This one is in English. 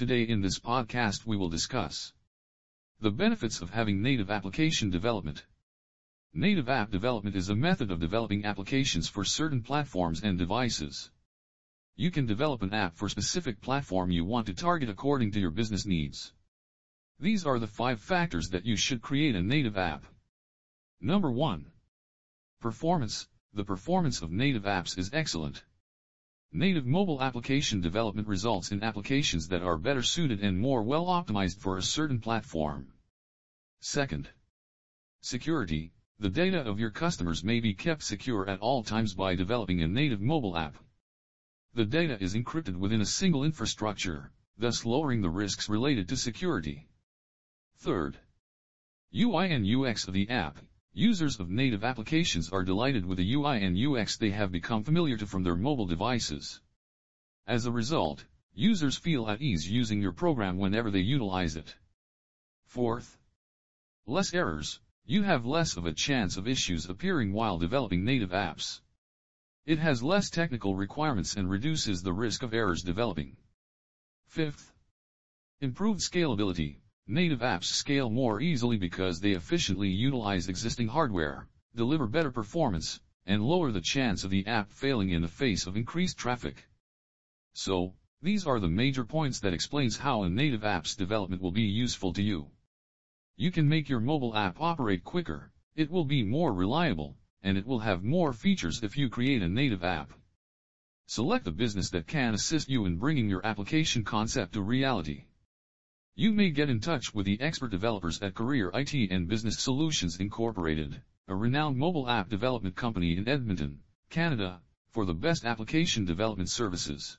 Today in this podcast we will discuss the benefits of having native application development. Native app development is a method of developing applications for certain platforms and devices. You can develop an app for specific platform you want to target according to your business needs. These are the five factors that you should create a native app. Number 1. Performance. The performance of native apps is excellent. Native mobile application development results in applications that are better suited and more well optimized for a certain platform. Second. Security. The data of your customers may be kept secure at all times by developing a native mobile app. The data is encrypted within a single infrastructure, thus lowering the risks related to security. Third. UI and UX of the app. Users of native applications are delighted with the UI and UX they have become familiar to from their mobile devices. As a result, users feel at ease using your program whenever they utilize it. Fourth, less errors. You have less of a chance of issues appearing while developing native apps. It has less technical requirements and reduces the risk of errors developing. Fifth, improved scalability. Native apps scale more easily because they efficiently utilize existing hardware, deliver better performance, and lower the chance of the app failing in the face of increased traffic. So, these are the major points that explains how a native app's development will be useful to you. You can make your mobile app operate quicker, it will be more reliable, and it will have more features if you create a native app. Select the business that can assist you in bringing your application concept to reality. You may get in touch with the expert developers at Career IT and Business Solutions Incorporated, a renowned mobile app development company in Edmonton, Canada, for the best application development services.